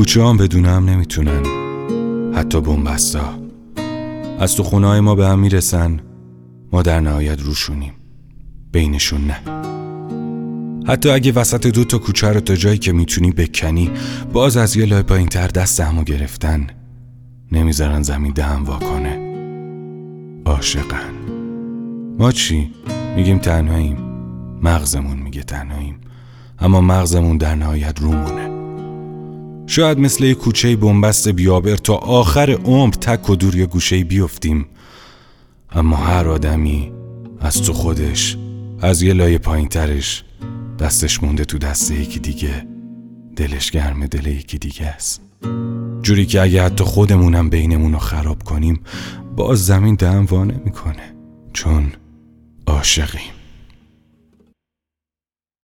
کوچه هم بدون هم نمی‌تونن. حتی بومبستا از تو خونه ما به هم می‌رسن. ما در نهایت روشونیم. بینشون نه. حتی اگه وسط دو تا کوچه رو تا جایی که می‌تونی بکنی باز از یه لای پایین تر دست همو گرفتن. نمی‌ذارن زمین دهم واکنه. عاشقن. ما چی؟ میگیم تنهاییم. مغزمون میگه تنهاییم. اما مغزمون در نهایت رومونه. شاید مثل یه کوچه بنبست بیابر تا آخر عمر تک و دور یه گوشه بیفتیم. اما هر آدمی از تو خودش از یه لایه پایین ترش دستش مونده تو دست یکی دیگه. دلش گرم دل یکی دیگه است. جوری که اگه حتی خودمونم بینمون خراب کنیم باز زمین دم وانه می‌کنه چون عاشقیم.